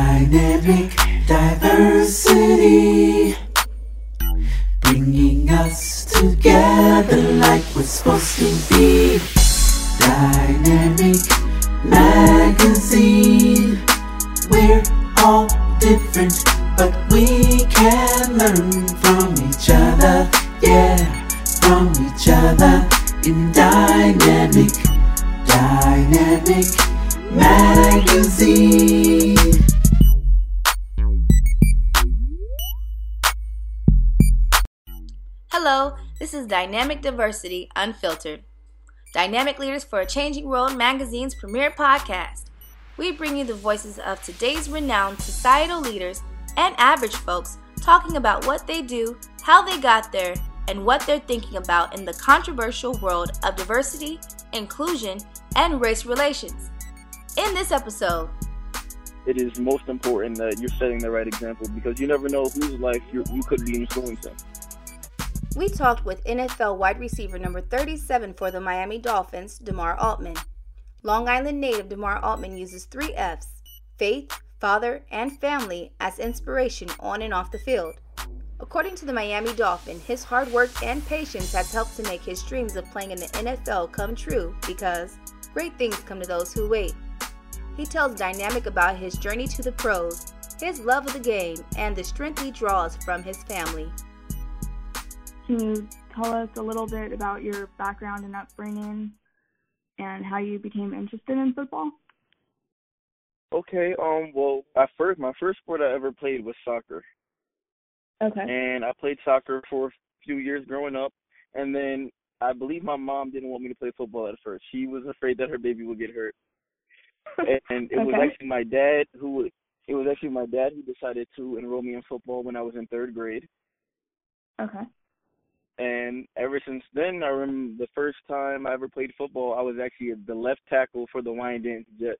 DyNAMC diversity, bringing us together like we're supposed to be. DyNAMC magazine, we're all different, but we can learn from each other. Yeah, from each other in dynamic, dynamic magazine. Hello, this is DyNAMC Diversity Unfiltered. DyNAMC Leaders for a Changing World magazine's premier podcast. We bring you the voices of today's renowned societal leaders and average folks talking about what they do, how they got there, and what they're thinking about in the controversial world of diversity, inclusion, and race relations. In this episode, it is most important that you're setting the right example because you never know whose life you could be influencing. We talked with NFL wide receiver number 37 for the Miami Dolphins, Damarr Aultman. Long Island native Damarr Aultman uses three F's faith, father, and family as inspiration on and off the field. According to the Miami Dolphin, his hard work and patience has helped to make his dreams of playing in the NFL come true because great things come to those who wait. He tells DyNAMC about his journey to the pros, his love of the game, and the strength he draws from his family. Can you tell us a little bit about your background and upbringing and how you became interested in football? Okay, um, well, at first, my first sport I ever played was soccer. Okay. And I played soccer for a few years growing up, and then I believe my mom didn't want me to play football at first. She was afraid that her baby would get hurt. and it okay. was actually my dad who it was actually my dad who decided to enroll me in football when I was in third grade. Okay. And ever since then, I remember the first time I ever played football, I was actually the left tackle for the Wyandanch Jets.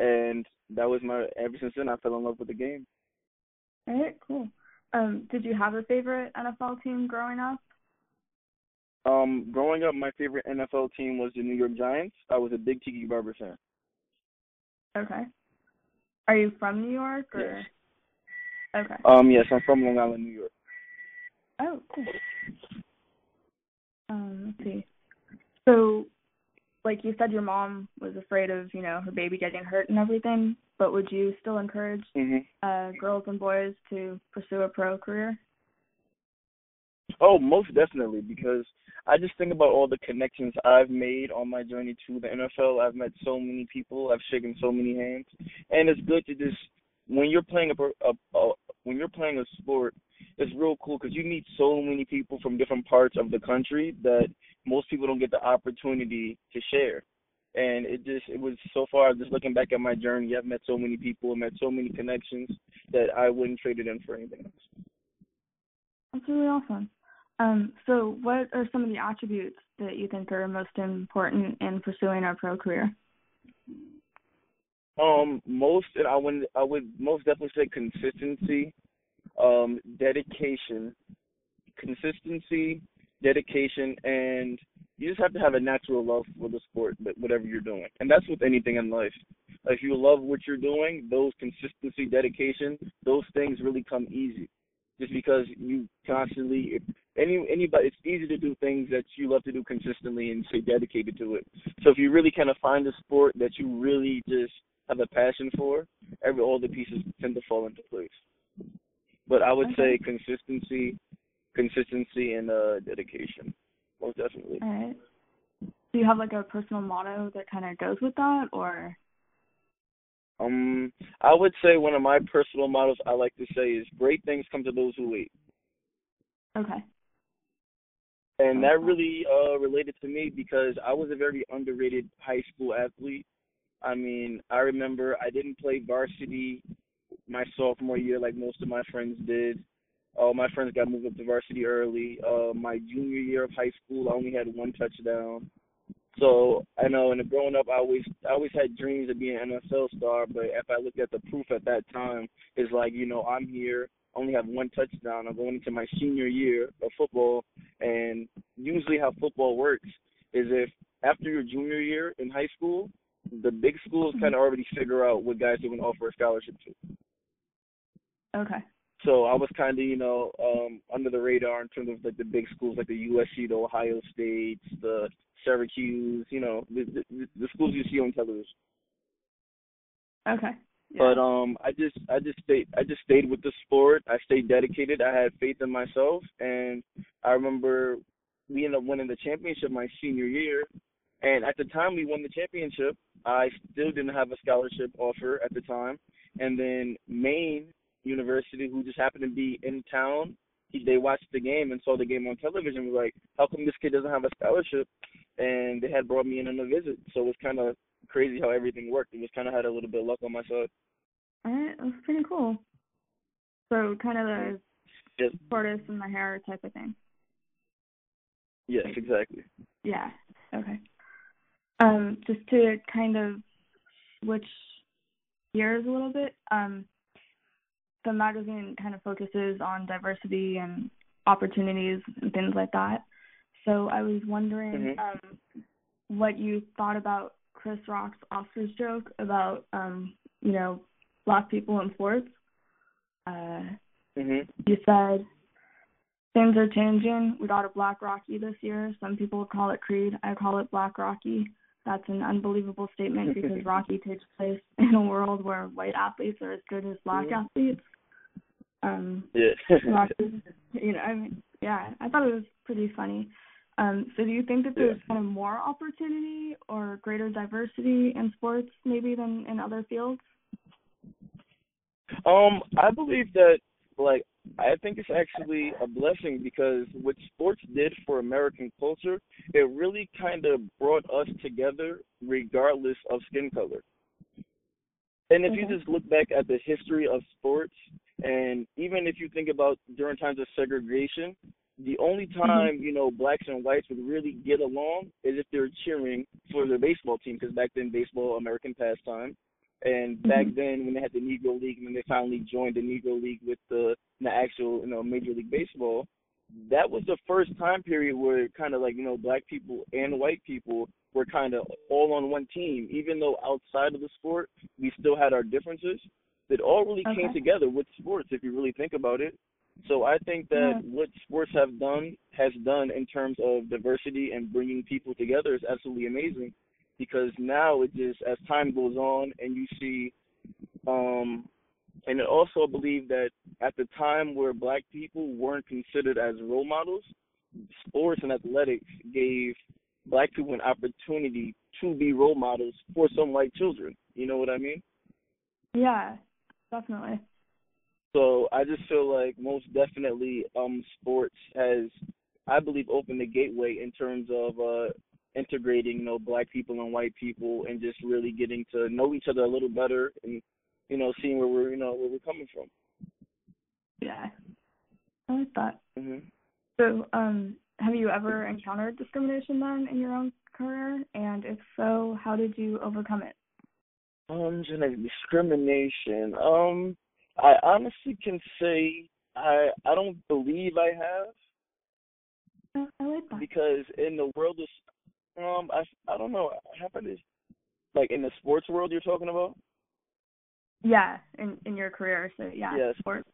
And that was my, ever since then, I fell in love with the game. All right, cool. Um, did you have a favorite NFL team growing up? Um, growing up, my favorite NFL team was the New York Giants. I was a big Tiki Barber fan. Okay. Are you from New York or? Yes. Okay. Um, yes, I'm from Long Island, New York. Oh, cool. Um, let's see. So, like you said, your mom was afraid of you know her baby getting hurt and everything. But would you still encourage mm-hmm. uh, girls and boys to pursue a pro career? Oh, most definitely, because I just think about all the connections I've made on my journey to the NFL. I've met so many people, I've shaken so many hands, and it's good to just when you're playing a, a, a when you're playing a sport, it's real cool because you meet so many people from different parts of the country that most people don't get the opportunity to share. And it just it was so far just looking back at my journey, I've met so many people, and met so many connections that I wouldn't trade it in for anything else. That's really awesome. Um, so what are some of the attributes that you think are most important in pursuing a pro career? Um, most I would I would most definitely say consistency, um, dedication, consistency, dedication, and you just have to have a natural love for the sport, whatever you're doing, and that's with anything in life. If you love what you're doing, those consistency, dedication, those things really come easy, just because you constantly. Any anybody, it's easy to do things that you love to do consistently and stay dedicated to it. So if you really kind of find a sport that you really just have a passion for, every all the pieces tend to fall into place. But I would okay. say consistency, consistency, and uh, dedication, most definitely. All right. Do you have like a personal motto that kind of goes with that, or? Um, I would say one of my personal mottos I like to say is "Great things come to those who wait." Okay. And that really uh related to me because I was a very underrated high school athlete. I mean, I remember I didn't play varsity my sophomore year like most of my friends did. All my friends got moved up to varsity early. Uh, my junior year of high school, I only had one touchdown. So I know, and growing up, I always, I always had dreams of being an NFL star. But if I look at the proof at that time, it's like you know, I'm here, only have one touchdown. I'm going into my senior year of football, and usually how football works is if after your junior year in high school, the big schools kind of already figure out what guys they're going to offer a scholarship to. Okay. So I was kind of, you know, um, under the radar in terms of like the big schools like the USC, the Ohio States, the Syracuse, you know, the, the, the schools you see on television. Okay. Yeah. But um, I just I just stayed I just stayed with the sport. I stayed dedicated. I had faith in myself, and I remember we ended up winning the championship my senior year. And at the time we won the championship, I still didn't have a scholarship offer at the time. And then Maine University, who just happened to be in town, he, they watched the game and saw the game on television. Was like, how come this kid doesn't have a scholarship? And they had brought me in on a visit, so it was kind of crazy how everything worked. It was kind of had a little bit of luck on my side. All right, that was pretty cool. So kind of the yes. tortoise and the hare type of thing. Yes, exactly. Yeah. Okay. Um, just to kind of switch gears a little bit, um, the magazine kind of focuses on diversity and opportunities and things like that. So I was wondering mm-hmm. um, what you thought about Chris Rock's Oscars joke about um, you know black people in sports. Uh, mm-hmm. You said things are changing. We got a Black Rocky this year. Some people call it Creed. I call it Black Rocky. That's an unbelievable statement because Rocky takes place in a world where white athletes are as good as black mm-hmm. athletes. Um, yeah. Rocky, you know, I mean, yeah, I thought it was pretty funny. Um, so do you think that there's yeah. kind of more opportunity or greater diversity in sports maybe than in other fields? Um, I believe that like I think it's actually a blessing because what sports did for American culture, it really kind of brought us together regardless of skin color. And if you just look back at the history of sports, and even if you think about during times of segregation, the only mm-hmm. time you know blacks and whites would really get along is if they're cheering for their baseball team, because back then baseball American pastime, and back mm-hmm. then when they had the Negro League and then they finally joined the Negro League with the the actual you know Major League Baseball, that was the first time period where kind of like you know black people and white people were kind of all on one team, even though outside of the sport we still had our differences. It all really okay. came together with sports if you really think about it. So I think that yeah. what sports have done has done in terms of diversity and bringing people together is absolutely amazing because now it just as time goes on and you see um and I also believe that at the time where black people weren't considered as role models, sports and athletics gave black people an opportunity to be role models for some white children. You know what I mean? Yeah, definitely. So I just feel like most definitely um sports has I believe opened the gateway in terms of uh integrating, you know, black people and white people and just really getting to know each other a little better and, you know, seeing where we're, you know, where we're coming from. Yeah. I like that. hmm So, um, have you ever encountered discrimination then in your own career? And if so, how did you overcome it? Um, genetic discrimination. Um, I honestly can say I I don't believe I have. Oh, I like that. Because in the world of um, I I don't know. How about this? Like in the sports world, you're talking about? Yeah, in in your career. So yeah, yes. sports.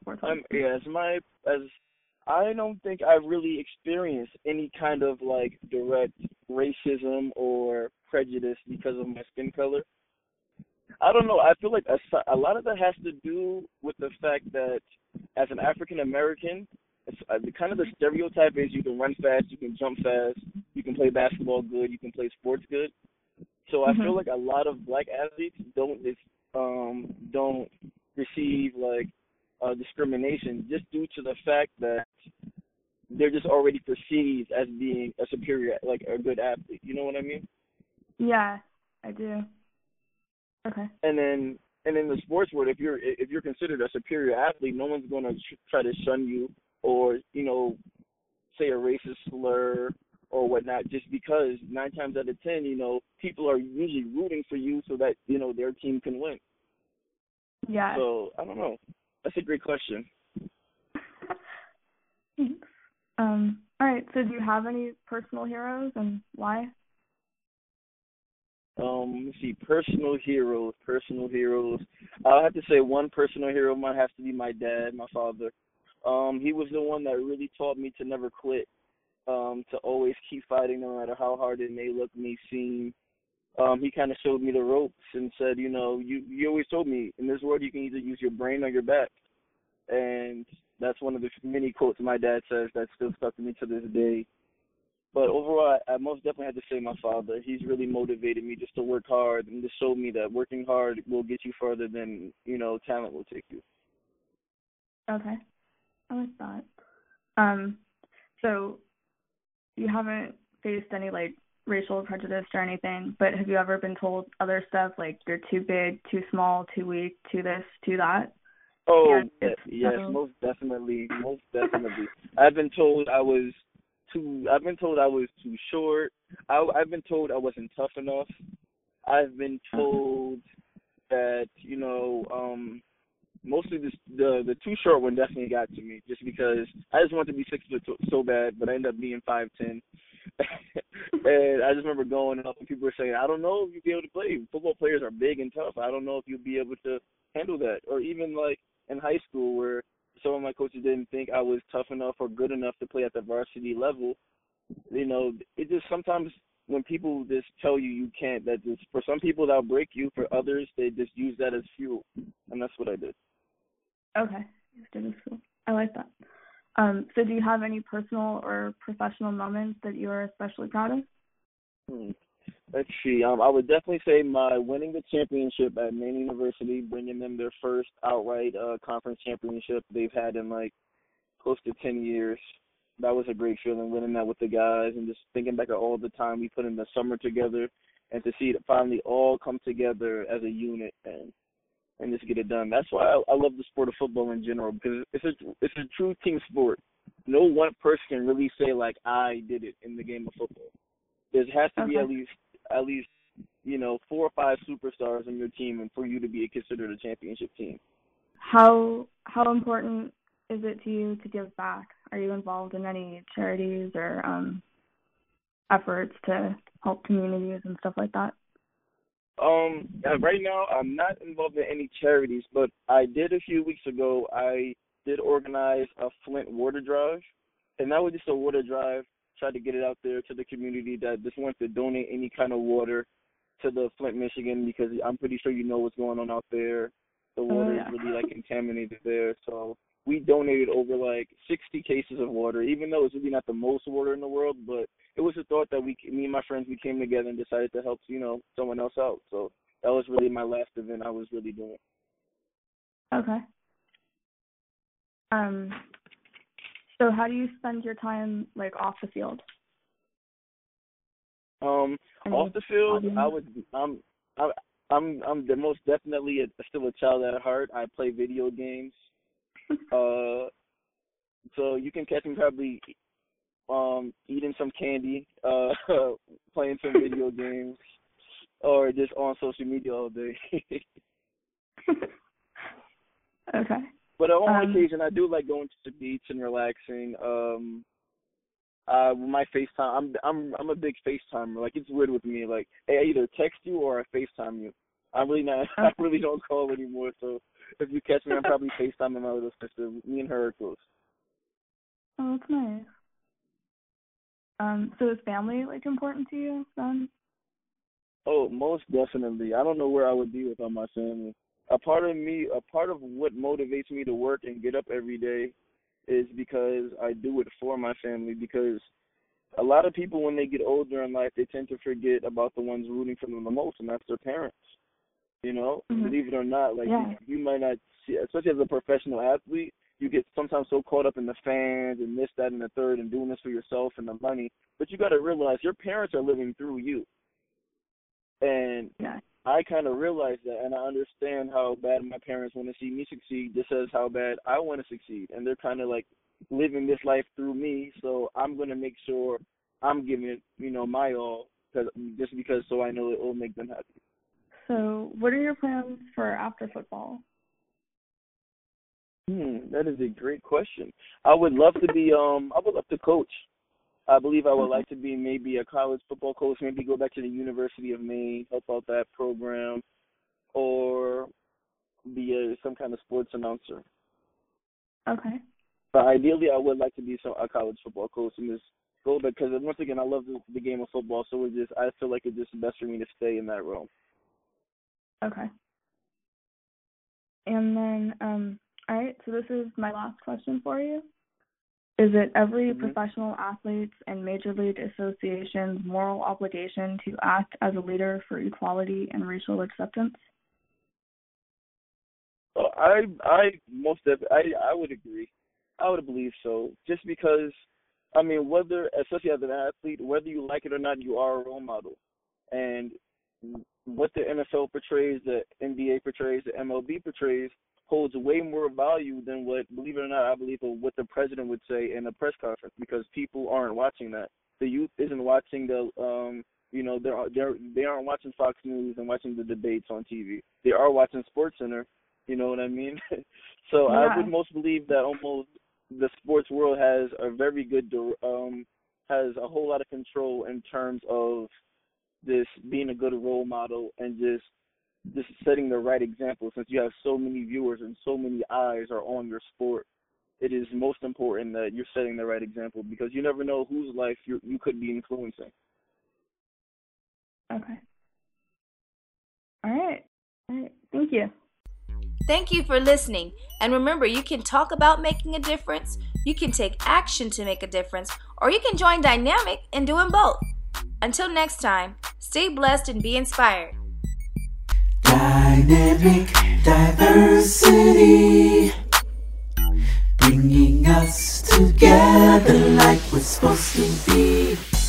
Sports. Um, yeah, as my as I don't think I've really experienced any kind of like direct racism or prejudice because of my skin color. I don't know. I feel like a, a lot of that has to do with the fact that as an African American, uh, the kind of the stereotype is you can run fast, you can jump fast, you can play basketball good, you can play sports good. So I mm-hmm. feel like a lot of black athletes don't um don't receive like uh discrimination just due to the fact that they're just already perceived as being a superior like a good athlete. You know what I mean? Yeah, I do. Okay. And then and in the sports world, if you're if you're considered a superior athlete, no one's going to try to shun you or you know say a racist slur or whatnot just because nine times out of ten you know people are usually rooting for you so that you know their team can win. Yeah so i don't know. That's a great question. Thanks. um all right. So do you have any personal heroes and why? Um, let's see, personal heroes, personal heroes. I'll have to say one personal hero might have to be my dad, my father. Um, he was the one that really taught me to never quit, um, to always keep fighting no matter how hard it may look, may seem. Um, he kind of showed me the ropes and said, you know, you you always told me in this world you can either use your brain or your back, and that's one of the many quotes my dad says that still stuck to me to this day. But overall, I, most definitely had to say my father. He's really motivated me just to work hard and just show me that working hard will get you further than you know talent will take you. Okay. Um, so you haven't faced any like racial prejudice or anything, but have you ever been told other stuff like you're too big, too small, too weak, too this, too that? Oh yes, most definitely, most definitely. I've been told I was too. I've been told I was too short. I, I've been told I wasn't tough enough. I've been told that you know, um, mostly this, the the too short one definitely got to me, just because I just wanted to be six foot so bad, but I ended up being five ten. and I just remember going up and people were saying, I don't know if you'll be able to play. Football players are big and tough. I don't know if you'll be able to handle that. Or even like in high school where some of my coaches didn't think I was tough enough or good enough to play at the varsity level. You know, it just sometimes when people just tell you you can't, that just for some people that'll break you. For others, they just use that as fuel, and that's what I did. Okay, I like that. Um, so, do you have any personal or professional moments that you are especially proud of? Hmm. Let's see. Um, I would definitely say my winning the championship at Maine University, bringing them their first outright uh, conference championship they've had in like close to ten years. That was a great feeling, winning that with the guys, and just thinking back at all the time we put in the summer together, and to see it finally all come together as a unit and and just get it done. That's why I, I love the sport of football in general because it's a it's a true team sport. No one person can really say like I did it in the game of football. There has to okay. be at least at least you know four or five superstars on your team, and for you to be considered a championship team. How how important is it to you to give back? Are you involved in any charities or um, efforts to help communities and stuff like that? Um, right now I'm not involved in any charities, but I did a few weeks ago. I did organize a Flint water drive, and that was just a water drive try to get it out there to the community that just wants to donate any kind of water to the Flint, Michigan, because I'm pretty sure you know what's going on out there. The oh, water oh, yeah. is really like contaminated there. So we donated over like 60 cases of water, even though it's really not the most water in the world, but it was a thought that we, me and my friends, we came together and decided to help, you know, someone else out. So that was really my last event I was really doing. Okay. Um, so how do you spend your time like off the field? Um, off the field, I would. I'm. I, I'm. I'm the most definitely a, still a child at heart. I play video games. uh, so you can catch me probably um eating some candy, uh, playing some video games, or just on social media all day. okay. But on um, occasion, I do like going to the beach and relaxing. Um, uh, my FaceTime, I'm I'm I'm a big FaceTimer. Like it's weird with me. Like, hey, I either text you or I FaceTime you. I'm really not. I really don't call anymore. So if you catch me, I'm probably FaceTiming my little sister. Me and her are close. Oh, that's nice. Um, so is family like important to you, son? Oh, most definitely. I don't know where I would be without my family a part of me, a part of what motivates me to work and get up every day is because I do it for my family because a lot of people when they get older in life they tend to forget about the ones rooting for them the most and that's their parents. You know, mm-hmm. believe it or not, like yeah. you, you might not see especially as a professional athlete, you get sometimes so caught up in the fans and this, that and the third and doing this for yourself and the money. But you gotta realize your parents are living through you. And yeah. I kind of realized that, and I understand how bad my parents want to see me succeed, just as how bad I want to succeed, and they're kind of like living this life through me. So I'm gonna make sure I'm giving it, you know, my all, cause just because so I know it will make them happy. So, what are your plans for after football? Hmm, that is a great question. I would love to be, um, I would love to coach. I believe I would like to be maybe a college football coach, maybe go back to the University of Maine, help out that program, or be a, some kind of sports announcer. Okay. But ideally, I would like to be some, a college football coach and just go because once again, I love the, the game of football, so it just I feel like it's just best for me to stay in that role. Okay. And then, um, all right. So this is my last question for you. Is it every Mhm. professional athlete's and major league association's moral obligation to act as a leader for equality and racial acceptance? Uh, I I most of I I would agree. I would believe so. Just because I mean whether especially as an athlete, whether you like it or not, you are a role model. And what the NFL portrays, the NBA portrays, the MLB portrays holds way more value than what believe it or not, I believe what the president would say in a press conference because people aren't watching that. The youth isn't watching the um you know, they're they're they aren't watching Fox News and watching the debates on TV. They are watching Sports Center you know what I mean? so Yeah. I would most believe that almost the sports world has a very good um has a whole lot of control in terms of this being a good role model and just just setting the right example since you have so many viewers and so many eyes are on your sport it is most important that you're setting the right example because you never know whose life you you could be influencing Okay. All right. All right. Thank you. Thank you for listening. And remember, you can talk about making a difference, you can take action to make a difference, or you can join DyNAMC in doing both. Until next time, stay blessed and be inspired. DyNAMC diversity, bringing us together like we're supposed to be.